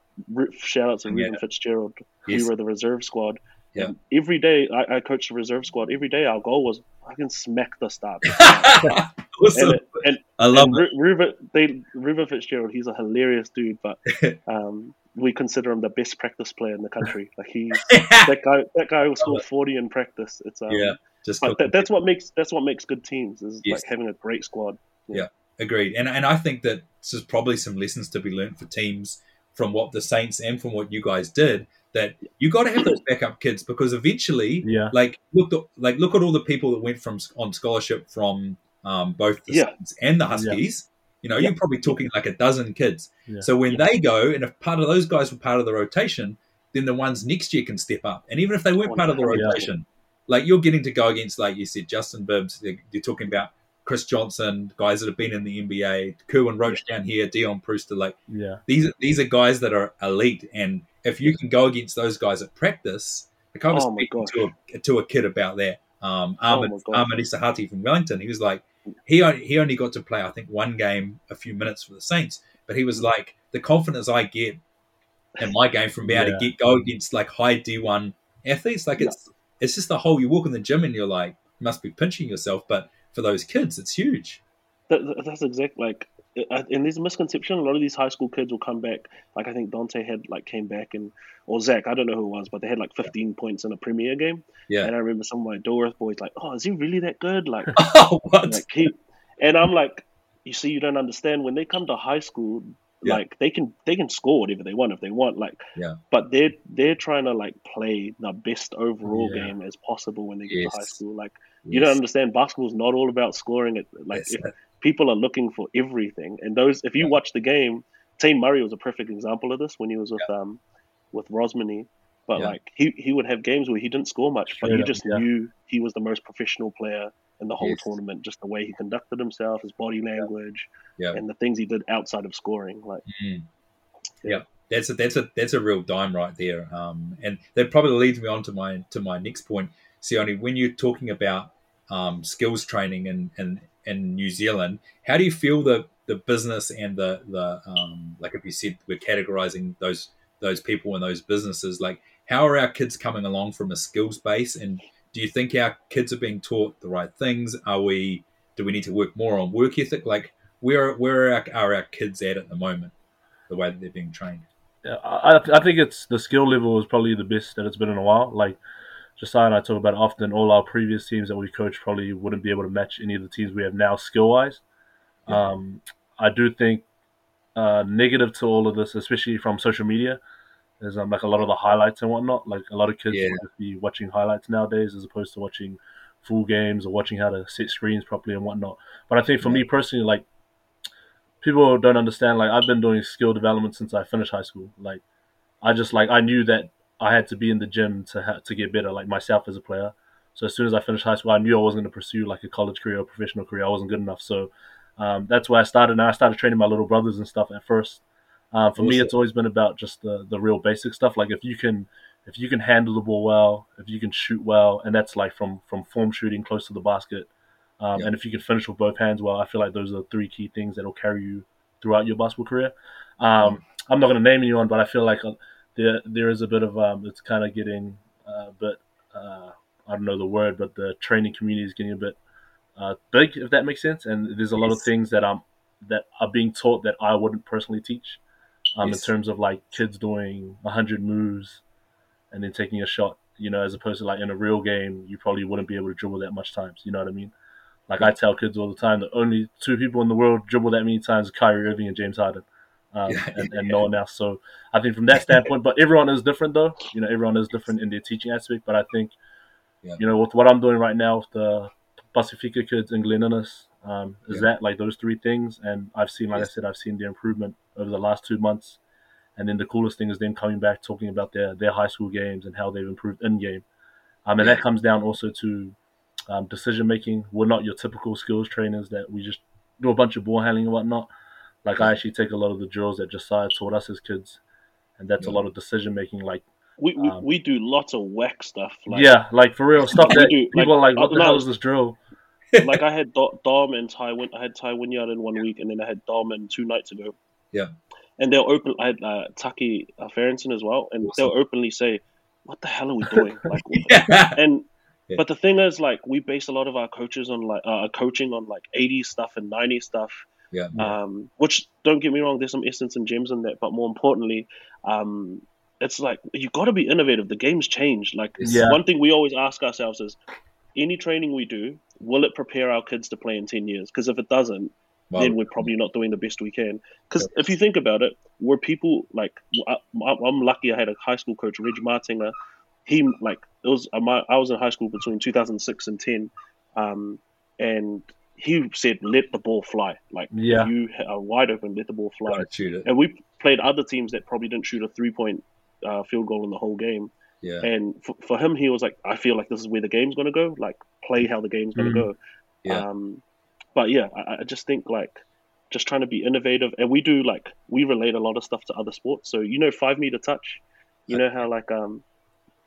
shout out to Yeah. Ruben Fitzgerald. Yes. We were the reserve squad. Yeah. And every day I, I coached the reserve squad. Every day our goal was I can smack the start. Awesome. and, and, I love and it. Ruben, they, Ruben Fitzgerald, he's a hilarious dude, but um, we consider him the best practice player in the country. Like he, that guy, that guy will score forty in practice. It's um, yeah, just but that, that's what makes that's what makes good teams is Yes. like having a great squad. Yeah, agreed, and and I think that this is probably some lessons to be learned for teams from what the Saints and from what you guys did. That you got to have those backup kids because eventually, Yeah. like look, at, like look at all the people that went from on scholarship from um, both the Yeah. Saints and the Huskies. You know, Yeah. you're probably talking like a dozen kids. Yeah. So when they go, and if part of those guys were part of the rotation, then the ones next year can step up. And even if they weren't part of the Yeah. rotation, like you're getting to go against, like you said, Justin Bibbs. You're you're talking about Chris Johnson, guys that have been in the NBA, Kerwin Roach down here, Dion Prewster. Like Yeah. these, these are guys that are elite. And if you can go against those guys at practice, like I was Oh speaking to a, to a kid about that. Um, Oh Ahmed, gosh. Ahmed Isahati from Wellington. He was like, he only, he only got to play, I think, one game, a few minutes for the Saints. But he was like, the confidence I get in my game from being able to get go against like high D one athletes, like Yeah. it's it's just the whole. You walk in the gym and you're like, must be pinching yourself. But for those kids, it's huge. That, that- that's exact like uh, in this misconception. A lot of these high school kids will come back. Like I think Dante had like came back and or Zach, I don't know who it was, but they had like 15 points in a Premier game. Yeah. And I remember some of my Dorth boys like, oh, is he really that good? Like, Oh, what? like he, and I'm like, you see, you don't understand when they come to high school. Yeah. Like they can they can score whatever they want if they want like Yeah. but they're they're trying to like play the best overall Yeah. game as possible when they get Yes. to high school like you don't understand basketball's not all about scoring it like Yes. if people are looking for everything and those if you Yeah. watch the game Taine Murray was a perfect example of this when he was with um with Rosmini but like he he would have games where he didn't score much but you just knew he was the most professional player in the whole Yes. tournament just the way he conducted himself his body language Yeah. and the things he did outside of scoring like Mm. Yeah, that's a that's a that's a real dime right there. Um, and that probably leads me on to my to my next point, Sione. When you're talking about um, skills training in, in in New Zealand, how do you feel the the business and the the um, like if you said we're categorizing those those people and those businesses, like how are our kids coming along from a skills base, and do you think our kids are being taught the right things? Are we do we need to work more on work ethic? Like where where are our, are our kids at at the moment? The way that they're being trained. Yeah, I, I think it's the skill level is probably the best that it's been in a while. Like Josiah and I talk about often. All our previous teams that we coached probably wouldn't be able to match any of the teams we have now skill wise. Yeah. Um, I do think uh, negative to all of this, especially from social media, is um, like a lot of the highlights and whatnot. Like a lot of kids Yeah. will just be watching highlights nowadays as opposed to watching full games or watching how to set screens properly and whatnot. But I think for Yeah. me personally, like people don't understand. Like I've been doing skill development since I finished high school. Like I just like I knew that I had to be in the gym to ha- to get better, like myself as a player. So as soon as I finished high school, I knew I wasn't going to pursue like a college career or professional career. I wasn't good enough. So um, that's where I started. And I started training my little brothers and stuff at first. Um, for me, it's always been about just the the real basic stuff. Like if you can if you can handle the ball well, if you can shoot well, and that's like from from form shooting close to the basket, um, Yeah. and if you can finish with both hands well, I feel like those are the three key things that will carry you throughout your basketball career. Um, I'm not going to name anyone, but I feel like uh, there there is a bit of um, it's kind of getting uh, a bit uh, I don't know the word, but the training community is getting a bit uh, big, if that makes sense. And there's a lot of things that um that are being taught that I wouldn't personally teach, um, Yes. in terms of like kids doing hundred moves and then taking a shot. You know, as opposed to like in a real game, you probably wouldn't be able to dribble that much times. You know what I mean? Like I tell kids all the time, the only two people in the world dribble that many times: Kyrie Irving and James Harden, um, Yeah. and, and no one else. So I think from that standpoint, but everyone is different, though. You know, everyone is different in their teaching aspect. But I think, Yeah. you know, with what I'm doing right now with the Pasifika kids in Glen Innes, um, is Yeah. that like those three things? And I've seen, like Yes. I said, I've seen the improvement over the last two months, And then the coolest thing is them coming back talking about their their high school games and how they've improved in game. Um, and that comes down also to um, decision making. We're not your typical skills trainers that we just do a bunch of ball handling and whatnot. Like I actually take a lot of the drills that Josiah taught us as kids, and that's a lot of decision making. Like We, we, Um, we do lots of whack stuff. Like, yeah, like for real stuff that do, people like, are like, what the no. hell is this drill? Like I had Dom and Tai. Win- I had Tai Wynyard in one week, and then I had Dom and two nights ago. Yeah. And they'll open. I had uh, Taki uh, Fahrensohn as well, and Awesome. they'll openly say, "What the hell are we doing?" Like, yeah. and Yeah. but the thing is, like, we base a lot of our coaches on like uh, coaching on like '80s stuff and '90s stuff. Yeah. Um, which don't get me wrong, there's some essence and gems in that, but more importantly, um, it's like you got to be innovative. The game's changed. Like Yeah. one thing we always ask ourselves is, any training we do, will it prepare our kids to play in ten years? Because if it doesn't, then we're probably not doing the best we can. Because if you think about it, we're people like I, I'm lucky. I had a high school coach, Reg Martinger. He like it was I was in high school between 2006 and 10, um, and he said let the ball fly. Like Yeah. you are wide open, let the ball fly. Gotta shoot it. And we played other teams that probably didn't shoot a three point uh, field goal in the whole game. Yeah. And for, for him, he was like, I feel like this is where the game's going to go. Like, play how the game's going to Mhm. go. Yeah. Um, but yeah, I, I just think like just trying to be innovative, and we do like we relate a lot of stuff to other sports. So you know, five meter touch. You know how like um,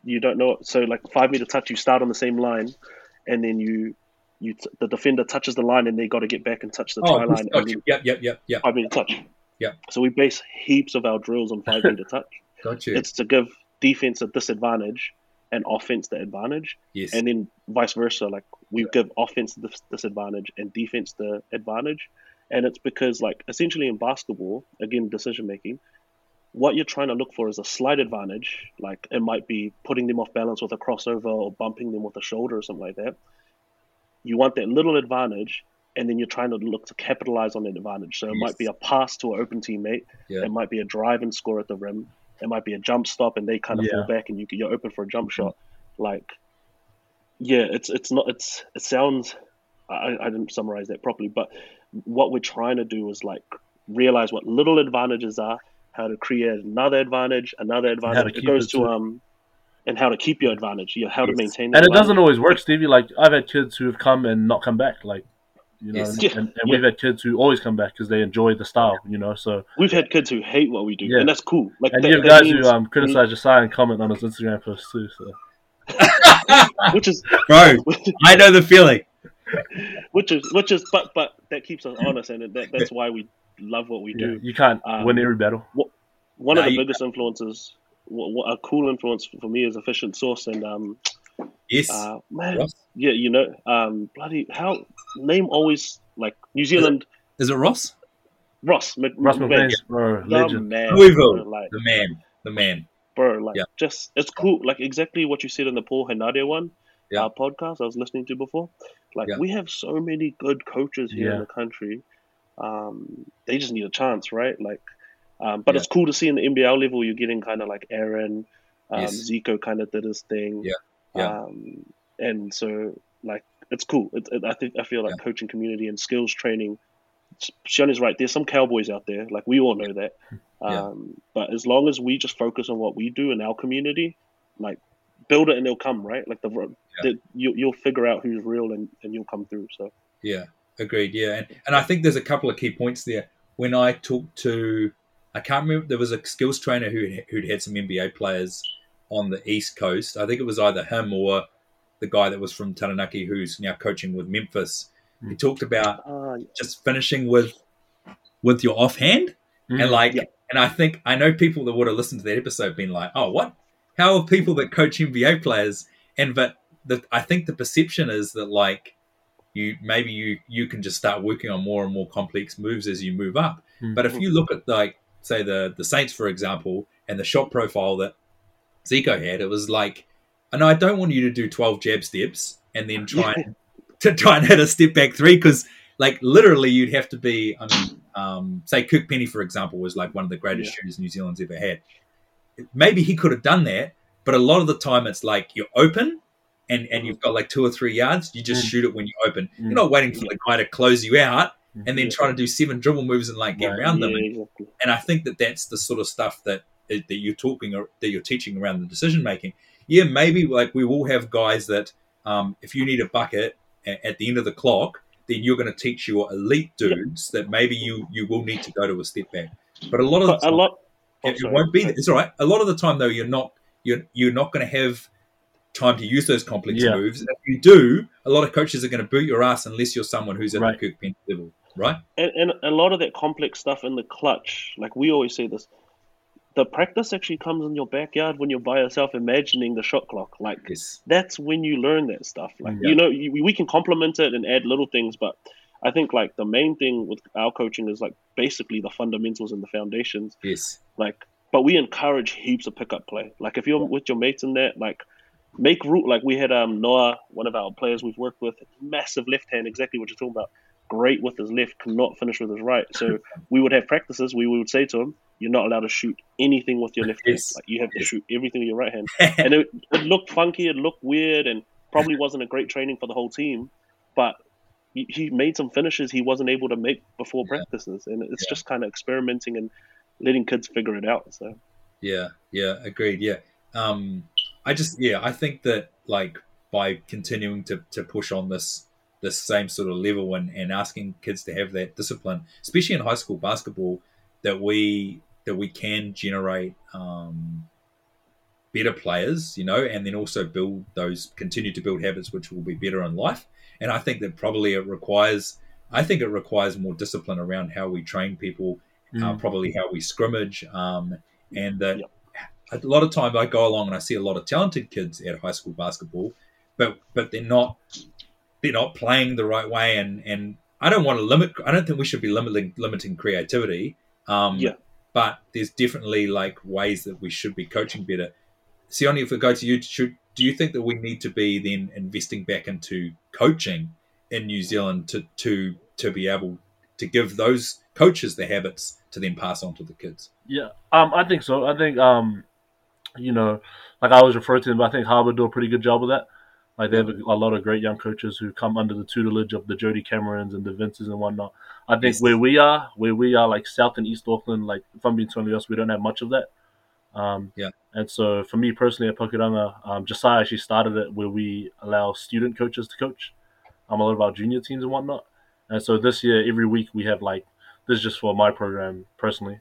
you don't know. So like five meter touch, you start on the same line, and then you you t- the defender touches the line, and they got to get back and touch the Oh, try line. got and you. Yep, yep, yep, yep. five meter touch. Yeah. So we base heaps of our drills on five meter touch. Got you. It's to give defense a disadvantage and offense the advantage, yes. and then vice versa. Like we give offense the disadvantage and defense the advantage, and it's because like essentially in basketball, again decision making, what you're trying to look for is a slight advantage. Like it might be putting them off balance with a crossover or bumping them with a shoulder or something like that. You want that little advantage, and then you're trying to look to capitalize on that advantage. So it Yes. might be a pass to an open teammate. Yeah. It might be a drive and score at the rim. It might be a jump stop and they kind of Yeah. fall back and you you're open for a jump shot. Like, yeah, it's it's not it's it sounds. I, I didn't summarize that properly, but what we're trying to do is like realize what little advantages are, how to create another advantage, another advantage. It goes it to too. um, and how to keep your advantage. Yeah, how to maintain. That And it advantage. doesn't always work, Stevie. Like I've had kids who have come and not come back. Like you know, Yes. and, Yeah. and, and we've had kids who always come back because they enjoy the style. You know, so We've had kids who hate what we do, Yeah. and that's cool. Like and that, you have guys means- who um criticize Josiah and comment on his Instagram posts too. So which is Bro, I know the feeling. which is which is but but that keeps us honest and that, that's why we love what we yeah, do you can't Um, win every battle. one Nah, of the you- biggest influences wh- wh- a cool influence for me is efficient source and um Yes. uh man Ross? yeah you know um bloody how name always like new zealand Is it Ross? ross Mc, Russ Mc- McLean's bro, the legend. man Louisville. bro, like The man. The man. bro like Yeah. just it's cool like exactly what you said in the paul Henare one Yeah. uh, podcast i was listening to before like Yeah. we have so many good coaches here in the country um they just need a chance right like um, but Yeah. it's cool to see in the NBL level you're getting kind of like Aaron, um, Yes. Zico kind of did his thing, Yeah. Yeah. Um, and so like it's cool. It, it, I think I feel like coaching community and skills training. Sione's right. There's some cowboys out there, like we all know that. Yeah. Um, but as long as we just focus on what we do in our community, like build it and they'll come, right? Like the, the you, you'll figure out who's real and, and you'll come through. So Yeah, agreed. Yeah, and, and I think there's a couple of key points there. When I talked to, I can't remember, there was a skills trainer who who'd had some NBA players on the East Coast. I think it was either him or the guy that was from Taranaki who's now coaching with Memphis. He talked about uh, just finishing with with your offhand Mhm. and like Yeah. and I think I know people that would have listened to that episode been like, oh, what? How are people that coach NBA players? And but the I think the perception is that like you maybe you you can just start working on more and more complex moves as you move up. Mhm. But if you look at like say the the Saints for example and the shot profile that Zico had, it was like, and I don't want you to do twelve jab steps and then try and to try and hit a step back three because like literally you'd have to be I mean um, say Kirk Penney for example was like one of the greatest Yeah. shooters New Zealand's ever had maybe he could have done that but a lot of the time it's like you're open and and you've got like two or three yards you just Mm. shoot it when you're open Mm. you're not waiting for the guy to close you out and then trying to do seven dribble moves and like get Right. around yeah, them. And, exactly. and I think that that's the sort of stuff that that you're talking or that you're teaching around the decision making. Yeah, maybe like we will have guys that um, if you need a bucket at, the end of the clock, then you're going to teach your elite dudes that maybe you you will need to go to a step back. But a lot of the But a lot. oh, it, won't be. It's all right. A lot of the time, though, you're not you're you're not going to have time to use those complex Yeah. moves. And if you do, a lot of coaches are going to boot your ass unless you're someone who's at Right. the Kirk Penney's level, right? and, and a lot of that complex stuff in the clutch, like we always say this, the practice actually comes in your backyard when you're by yourself imagining the shot clock. Like Yes. that's when you learn that stuff. Like Yeah. you know, you, we can complement it and add little things, but I think like the main thing with our coaching is like basically the fundamentals and the foundations. Yes. Like, but we encourage heaps of pickup play. Like if you're with your mates in that, like make root. Like we had um Noah, one of our players we've worked with, massive left hand, exactly what you're talking about. Great with his left, cannot finish with his right. So we would have practices. We would say to him, "You're not allowed to shoot anything with your left Yes. hand. Like you have to shoot everything with your right hand." and it, it looked funky, it looked weird, and probably wasn't a great training for the whole team. But he, he made some finishes he wasn't able to make before Yeah. practices, and it's Yeah. just kind of experimenting and letting kids figure it out. So Yeah, yeah, agreed. Yeah, um, I just yeah, I think that like by continuing to, to push on this this same sort of level and, and asking kids to have that discipline, especially in high school basketball, that we that we can generate um, better players, you know, and then also build those continue to build habits which will be better in life. And I think that probably it requires. I think it requires more discipline around how we train people uh, Mm. probably how we scrimmage, um, and that Yep. a lot of times I go along and I see a lot of talented kids at high school basketball, but but they're not they're not playing the right way, and and I don't want to limit. I don't think we should be limiting limiting creativity. Um, Yeah. But there's definitely like ways that we should be coaching better. Sione, if we go to you, should, do you think that we need to be then investing back into coaching in New Zealand to to to be able to give those coaches the habits to then pass on to the kids? Yeah, um, I think so. I think, um, you know, like I was referring to them, but I think Harvard do a pretty good job of that. Like they have a, lot of great young coaches who come under the tutelage of the Jody Camerons and the Vinces and whatnot. I think Yes. where we are, where we are, like South and East Auckland, like if I'm being totally honest, we don't have much of that. Um, Yeah. And so for me personally at Pakuranga, um, Josiah actually started it where we allow student coaches to coach um, a lot of our junior teams and whatnot. And so this year, every week we have like this is just for my program personally.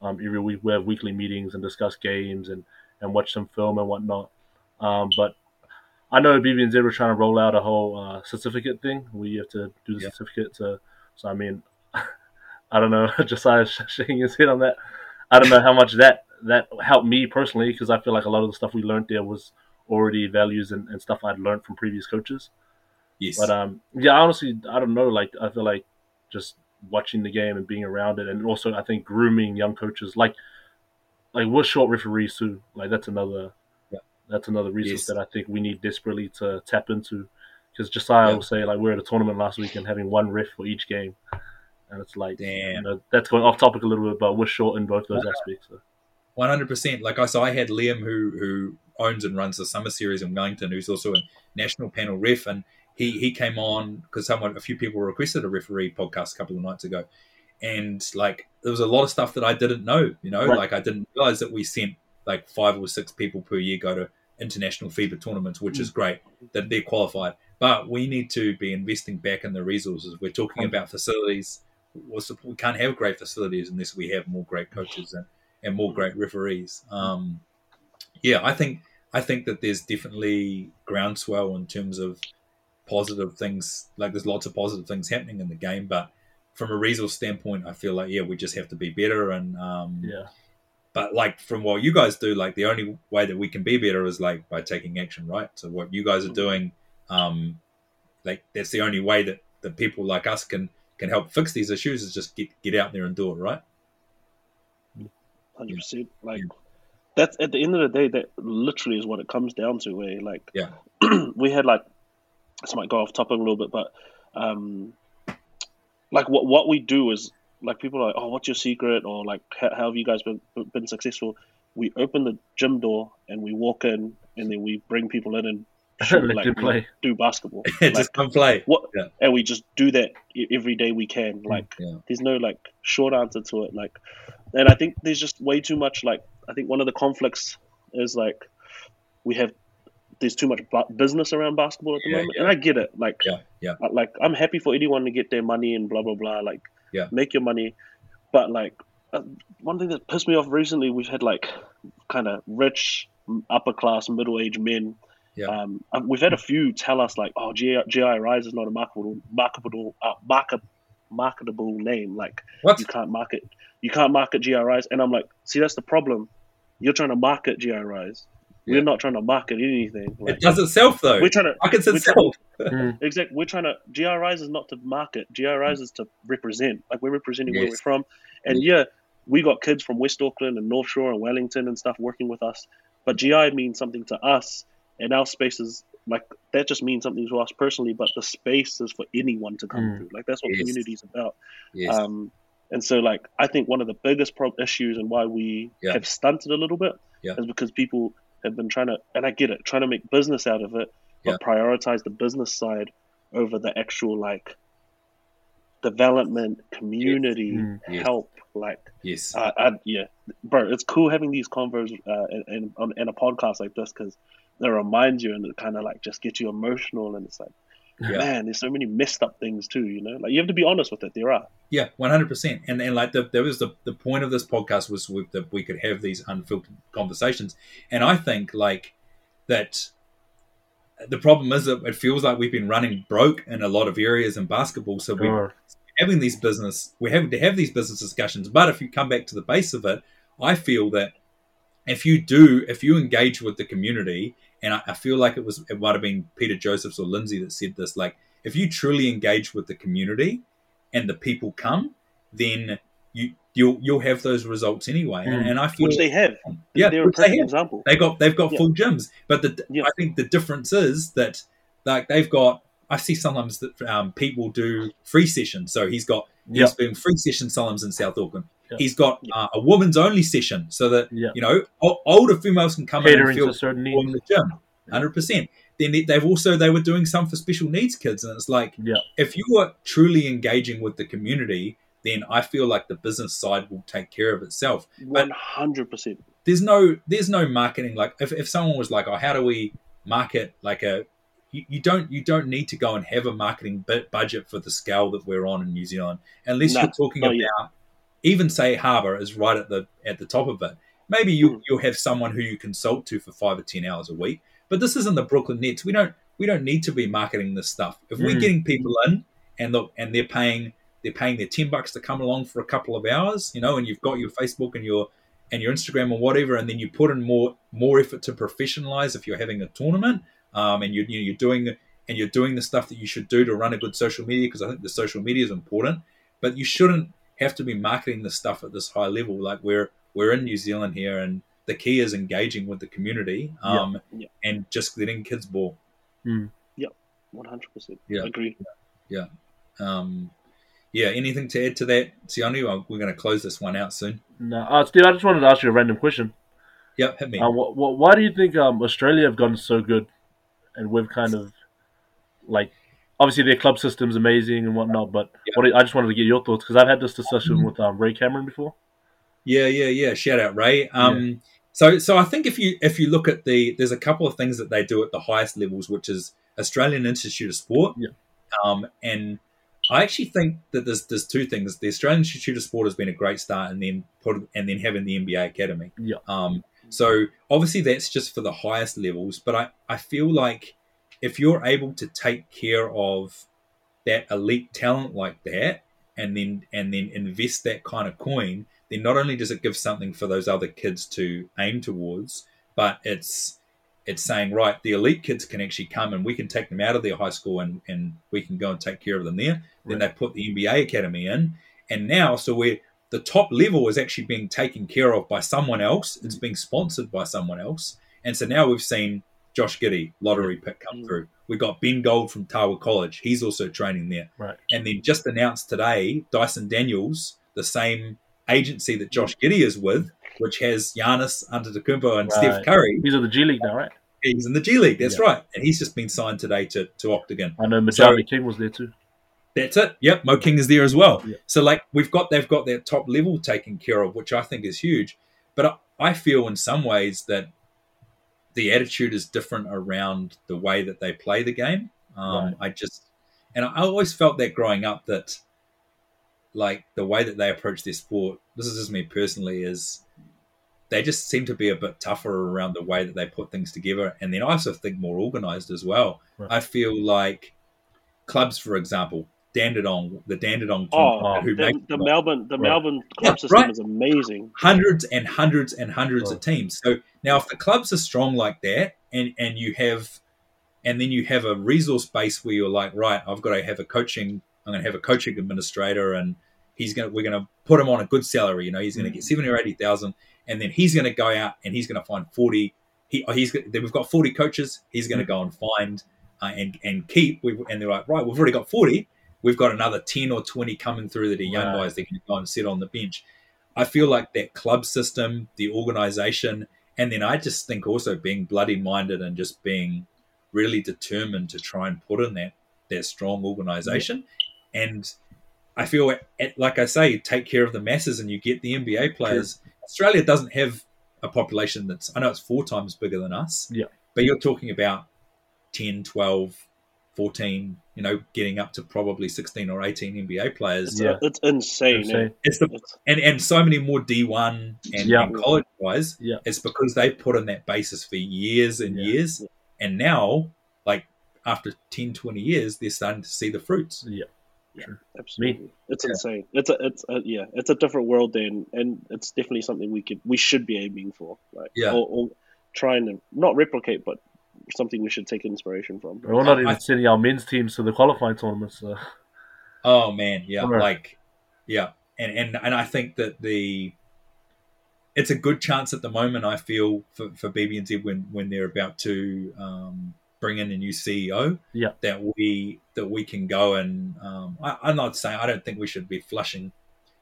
Um, every week we have weekly meetings and discuss games and, and watch some film and whatnot. Um, but I know BBNZ were trying to roll out a whole uh, certificate thing where you have to do the Yeah. certificate to. So I mean, I don't know. Josiah's shaking his head on that. I don't know how much that that helped me personally because I feel like a lot of the stuff we learned there was already values and, and stuff I'd learned from previous coaches. Yes. But um, yeah, honestly, I don't know. Like, I feel like just watching the game and being around it, and also I think grooming young coaches, like, like we're short referees too. Like that's another. That's another resource Yes. that I think we need desperately to tap into. Because Josiah Yeah. will say like we're at a tournament last week and having one ref for each game, and it's like, you Damn. know, that's going off topic a little bit, but we're short in both those aspects. So. One hundred percent. Like I so, I had Liam who who owns and runs the summer series in Wellington, who's also a national panel ref, and he he came on because someone, a few people requested a referee podcast a couple of nights ago, and like there was a lot of stuff that I didn't know. You know, Right. like I didn't realize that we sent like five or six people per year go to international FIBA tournaments, which is great that they're qualified. But we need to be investing back in the resources. We're talking about facilities. We can't have great facilities unless we have more great coaches and, and more great referees. Um, yeah, I think I think that there's definitely groundswell in terms of positive things. Like there's lots of positive things happening in the game, but from a resource standpoint, I feel like yeah, we just have to be better. And um, Yeah, but like from what you guys do, like the only way that we can be better is like by taking action, right? So what you guys are doing, um, like that's the only way that that people like us can can help fix these issues is just get get out there and do it, right? hundred percent. Like Yeah. that's at the end of the day, that literally is what it comes down to. Where like Yeah. we had like this might go off topic a little bit, but um, like what what we do is like people are like, oh, what's your secret, or like how, how have you guys been been successful? We open the gym door and we walk in, and then we bring people in and shoot, like play. do basketball. just come play. what Yeah. and we just do that every day we can. Mm, like Yeah. there's no like short answer to it. Like, and I think there's just way too much. Like I think one of the conflicts is like we have there's too much business around basketball at the Yeah, moment, yeah. and I get it. Like, Yeah, yeah. like I'm happy for anyone to get their money and blah blah blah. Like, Yeah. make your money, but like uh, one thing that pissed me off recently, we've had like kind of rich, upper class, middle aged men. Yeah. Um, we've had a few tell us like, "Oh, GI, GI Rise is not a marketable, marketable, uh, market, marketable name. Like, What? you can't market, you can't market GI Rise." And I'm like, "See, that's the problem. You're trying to market GI Rise. Yeah. We're not trying to market anything. Like, It does itself though. we're trying to Markets we're itself. Exactly. We're trying to GI Rise is not to market. GI Rise is to represent. Like we're representing where we're from. And yeah, we got kids from West Auckland and North Shore and Wellington and stuff working with us. But GI means something to us and our spaces like that just means something to us personally, but the space is for anyone to come Mm. through. Like that's what Yes. community is about. Yes. Um, and so, like, I think one of the biggest pro- issues and why we Yeah. have stunted a little bit Yeah. is because people have been trying to, and I get it, trying to make business out of it, but prioritize the business side over the actual like development, community Mm. Yes. help. Like, yes. uh, I, yeah, bro, it's cool having these convos uh, on, in a podcast like this because it reminds you and it kind of like just gets you emotional and it's like, Yeah. man, there's so many messed up things too, you know. Like you have to be honest with it. There are. Yeah, one hundred percent. And and like the, there was the the point of this podcast was with that we could have these unfiltered conversations. And I think like that. The problem is that it feels like we've been running broke in a lot of areas in basketball. So we Sure. having these business we're having to have these business discussions but if you come back to the base of it i feel that if you do if you engage with the community and I, I feel like it was it might have been peter josephs or lindsay that said this like if you truly engage with the community and the people come then you you'll you'll have those results anyway and, Mm. and i feel Which they have. yeah They're a which they example. They got they've got Yeah. full gyms, but the Yeah. I think the difference is that like they've got. I see sometimes that um, people do free sessions. So he's got Yeah. he's doing free session salons in South Auckland. Yeah. He's got uh, a women's only session, so that Yeah. you know o- older females can come in and feel to certain comfortable in the gym, hundred percent. Then they- they've also they were doing some for special needs kids, and it's like Yeah. if you are truly engaging with the community, then I feel like the business side will take care of itself One hundred percent. there's no there's no marketing like if, if someone was like oh how do we market like a you, you don't you don't need to go and have a marketing bu- budget for the scale that we're on in New Zealand unless No, you're talking about yet. Even say Harbour is right at the at the top of it. Maybe you Mm. you'll have someone who you consult to for five or ten hours a week. But this isn't the Brooklyn Nets. We don't we don't need to be marketing this stuff. If we're Mm. getting people in and look and they're paying they're paying their 10 bucks to come along for a couple of hours you know and you've got your Facebook and your and your Instagram or whatever, and then you put in more more effort to professionalize if you're having a tournament, um, and you're you know, you're doing and you're doing the stuff that you should do to run a good social media because I think the social media is important, but you shouldn't have to be marketing the stuff at this high level. Like we're we're in New Zealand here, and the key is engaging with the community um, Yeah. and just letting kids ball. One hundred percent. Yeah. Agree. Yeah, Um, yeah, anything to add to that, Sione? Well, We're going to close this one out soon. No, uh, Steve, I just wanted to ask you a random question. Yep, hit me. Uh, wh- wh- why do you think um, Australia have gotten so good, and we've kind of like obviously their club system's amazing and whatnot, but Yeah. what I just wanted to get your thoughts because I've had this discussion with um, Ray Cameron before. Yeah, yeah, yeah. Shout out Ray. Um, So, so I think if you if you look at the, there's a couple of things that they do at the highest levels, which is Australian Institute of Sport. Yeah. Um, and I actually think that there's there's two things. The Australian Institute of Sport has been a great start, and then put and then having the NBA Academy. Yeah. Um, so obviously that's just for the highest levels, but I I feel like if you're able to take care of that elite talent like that, and then and then invest that kind of coin, then not only does it give something for those other kids to aim towards, but it's it's saying right, the elite kids can actually come and we can take them out of their high school and, and we can go and take care of them there. Then they put the NBA academy in, and now so we're the top level is actually being taken care of by someone else. It's mm. being sponsored by someone else, and so now we've seen Josh Giddey lottery pick come Mm. through. We got Ben Gold from Tawa College. He's also training there. Right. And then just announced today, Dyson Daniels, the same agency that Josh Giddey is with, which has Giannis Antetokounmpo and Steph Curry. These are the G League now, right? he's in the G League. That's Yeah. right, and he's just been signed today to to Octagon. I know So- King was there too. That's it. Yep, Mo King is there as well. Yeah. So like we've got they've got their top level taken care of, which I think is huge. But I, I feel in some ways that the attitude is different around the way that they play the game. Um, Right. I just and I always felt that growing up that like the way that they approach their sport. This is just me personally is they just seem to be a bit tougher around the way that they put things together, and then I also think more organized as well. Right. I feel like clubs, for example, Dandenong, the Dandenong team, Oh, who the, make the Melbourne, the Right. Melbourne club Yeah, system right. is amazing. hundreds and hundreds and hundreds Oh. of teams. So now, if the clubs are strong like that, and and you have, and then you have a resource base where you're like, right, I've got to have a coaching, I'm going to have a coaching administrator, and he's going to, we're going to put him on a good salary. You know, he's going to get seventy or eighty thousand, and then he's going to go out and he's going to find forty. He, he's we've got forty coaches. He's going to go and find uh, and and keep. We and they're like, right, we've already got forty. We've got another ten or twenty coming through that are young Right. guys that can go and sit on the bench. I feel like that club system, the organization, and then I just think also being bloody minded and just being really determined to try and put in that that strong organization. And I feel, it- like I say, take care of the masses and you get the NBA players. Australia doesn't have a population that's, I know it's four times bigger than us, Yeah. but you're talking about 10, 12, 14, you know, getting up to probably 16 or 18 NBA players. Yeah. It's insane. Insane. Eh? It's the and and so many more D1 and, Yeah. and college guys. Yeah. It's because they put in that basis for years and Yeah. years. And now, like after 10, 20 years, they're starting to see the fruits. Yeah. absolutely. It's Yeah. insane. It's a, it's a, yeah, it's a different world then, and it's definitely something we could, we should be aiming for, like, Yeah. or, or trying to not replicate, but something we should take inspiration from. We're not I- even sending our men's teams to the qualifying tournaments. So. Oh man, yeah, Right. like yeah, and and and I think that the it's a good chance at the moment. I feel for for BBNZ when when they're about to um, bring in a new CEO. Yeah. that we that we can go and um, I, I'm not saying I don't think we should be flushing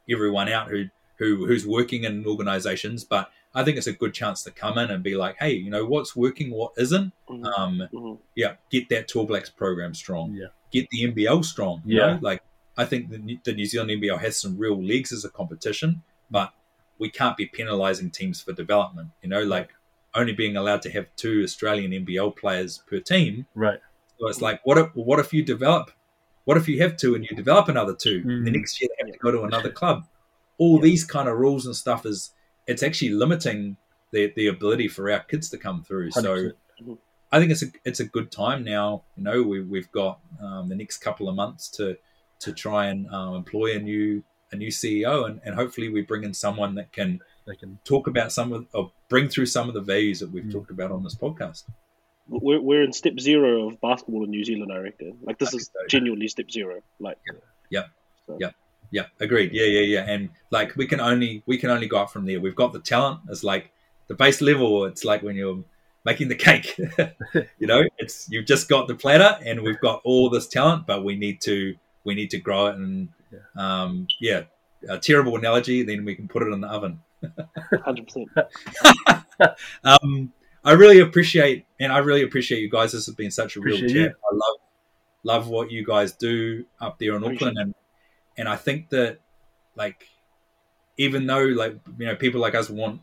everyone out who who who's working in organizations, but I think it's a good chance to come in and be like, hey, you know what's working, what isn't. Mhm. Um, Mhm. yeah, get that Tall Blacks program strong Yeah. get the NBL strong. You Yeah. know? like I think the, New- the New Zealand NBL has some real legs as a competition, but we can't be penalising teams for development. You know, like only being allowed to have two Australian NBL players per team. Right. So it's like, what if what if you develop? What if you have two and you develop another two? And the Mm. next year they have to go to another club. All these kind of rules and stuff is it's actually limiting the the ability for our kids to come through. So 100%. I think it's a it's a good time now. You know, we we've got um, the next couple of months to to try and um, employ a new a new CEO, and, and hopefully we bring in someone that can They can. talk about some of or bring through some of the values that we've Mm. talked about on this podcast. We're, we're in step zero of basketball in New Zealand, I reckon. Like, this is so, yeah. genuinely step zero. Like, Yeah. So- Yeah. Yeah, agreed. Yeah, yeah, yeah. And like we can only we can only go up from there. We've got the talent. It's like the base level. It's like when you're making the cake. you know, it's you've just got the platter, and we've got all this talent, but we need to we need to grow it. And um, yeah, a terrible analogy. Then we can put it in the oven. 100%. Um, I really appreciate, and I really appreciate you guys. This has been such a real Appreciate chat. I love, love what you guys do up there in Appreciate Auckland, and and I think that, like, even though like you know people like us want,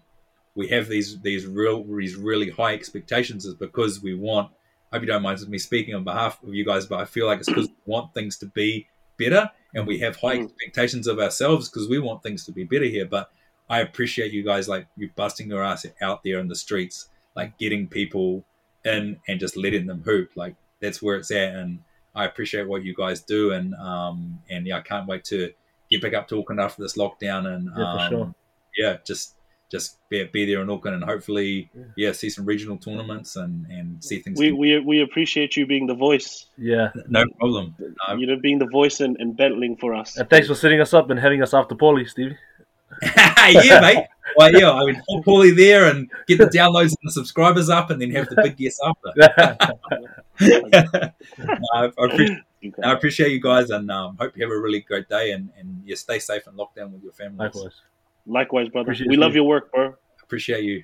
we have these these real these really high expectations, is because we want. I hope you don't mind me speaking on behalf of you guys, but I feel like it's because we want things to be better, and we have high Mm. expectations of ourselves because we want things to be better here. But I appreciate you guys like you busting your ass out there in the streets, like getting people in and just letting them hoop. Like that's where it's at, and I appreciate what you guys do, and um and yeah, I can't wait to get back up to Auckland after this lockdown, and Yeah, um, sure. yeah, just just be, be there in Auckland, and hopefully Yeah. yeah, see some regional tournaments and and see things. We, we, we appreciate you being the voice, Yeah. no problem. No. you know, being the voice and, and battling for us. And thanks for setting us up and having us after Paulie, Stevie. Yeah, mate. Well, yeah, I mean, put Paulie there and get the downloads and the subscribers up, and then have the big guests after. No, I, I appreciate, Okay. I appreciate you guys, and um, hope you have a really great day, and, and yeah, stay safe and locked down with your families. Likewise. Likewise, brother. Appreciate we you. love your work, bro. Appreciate you.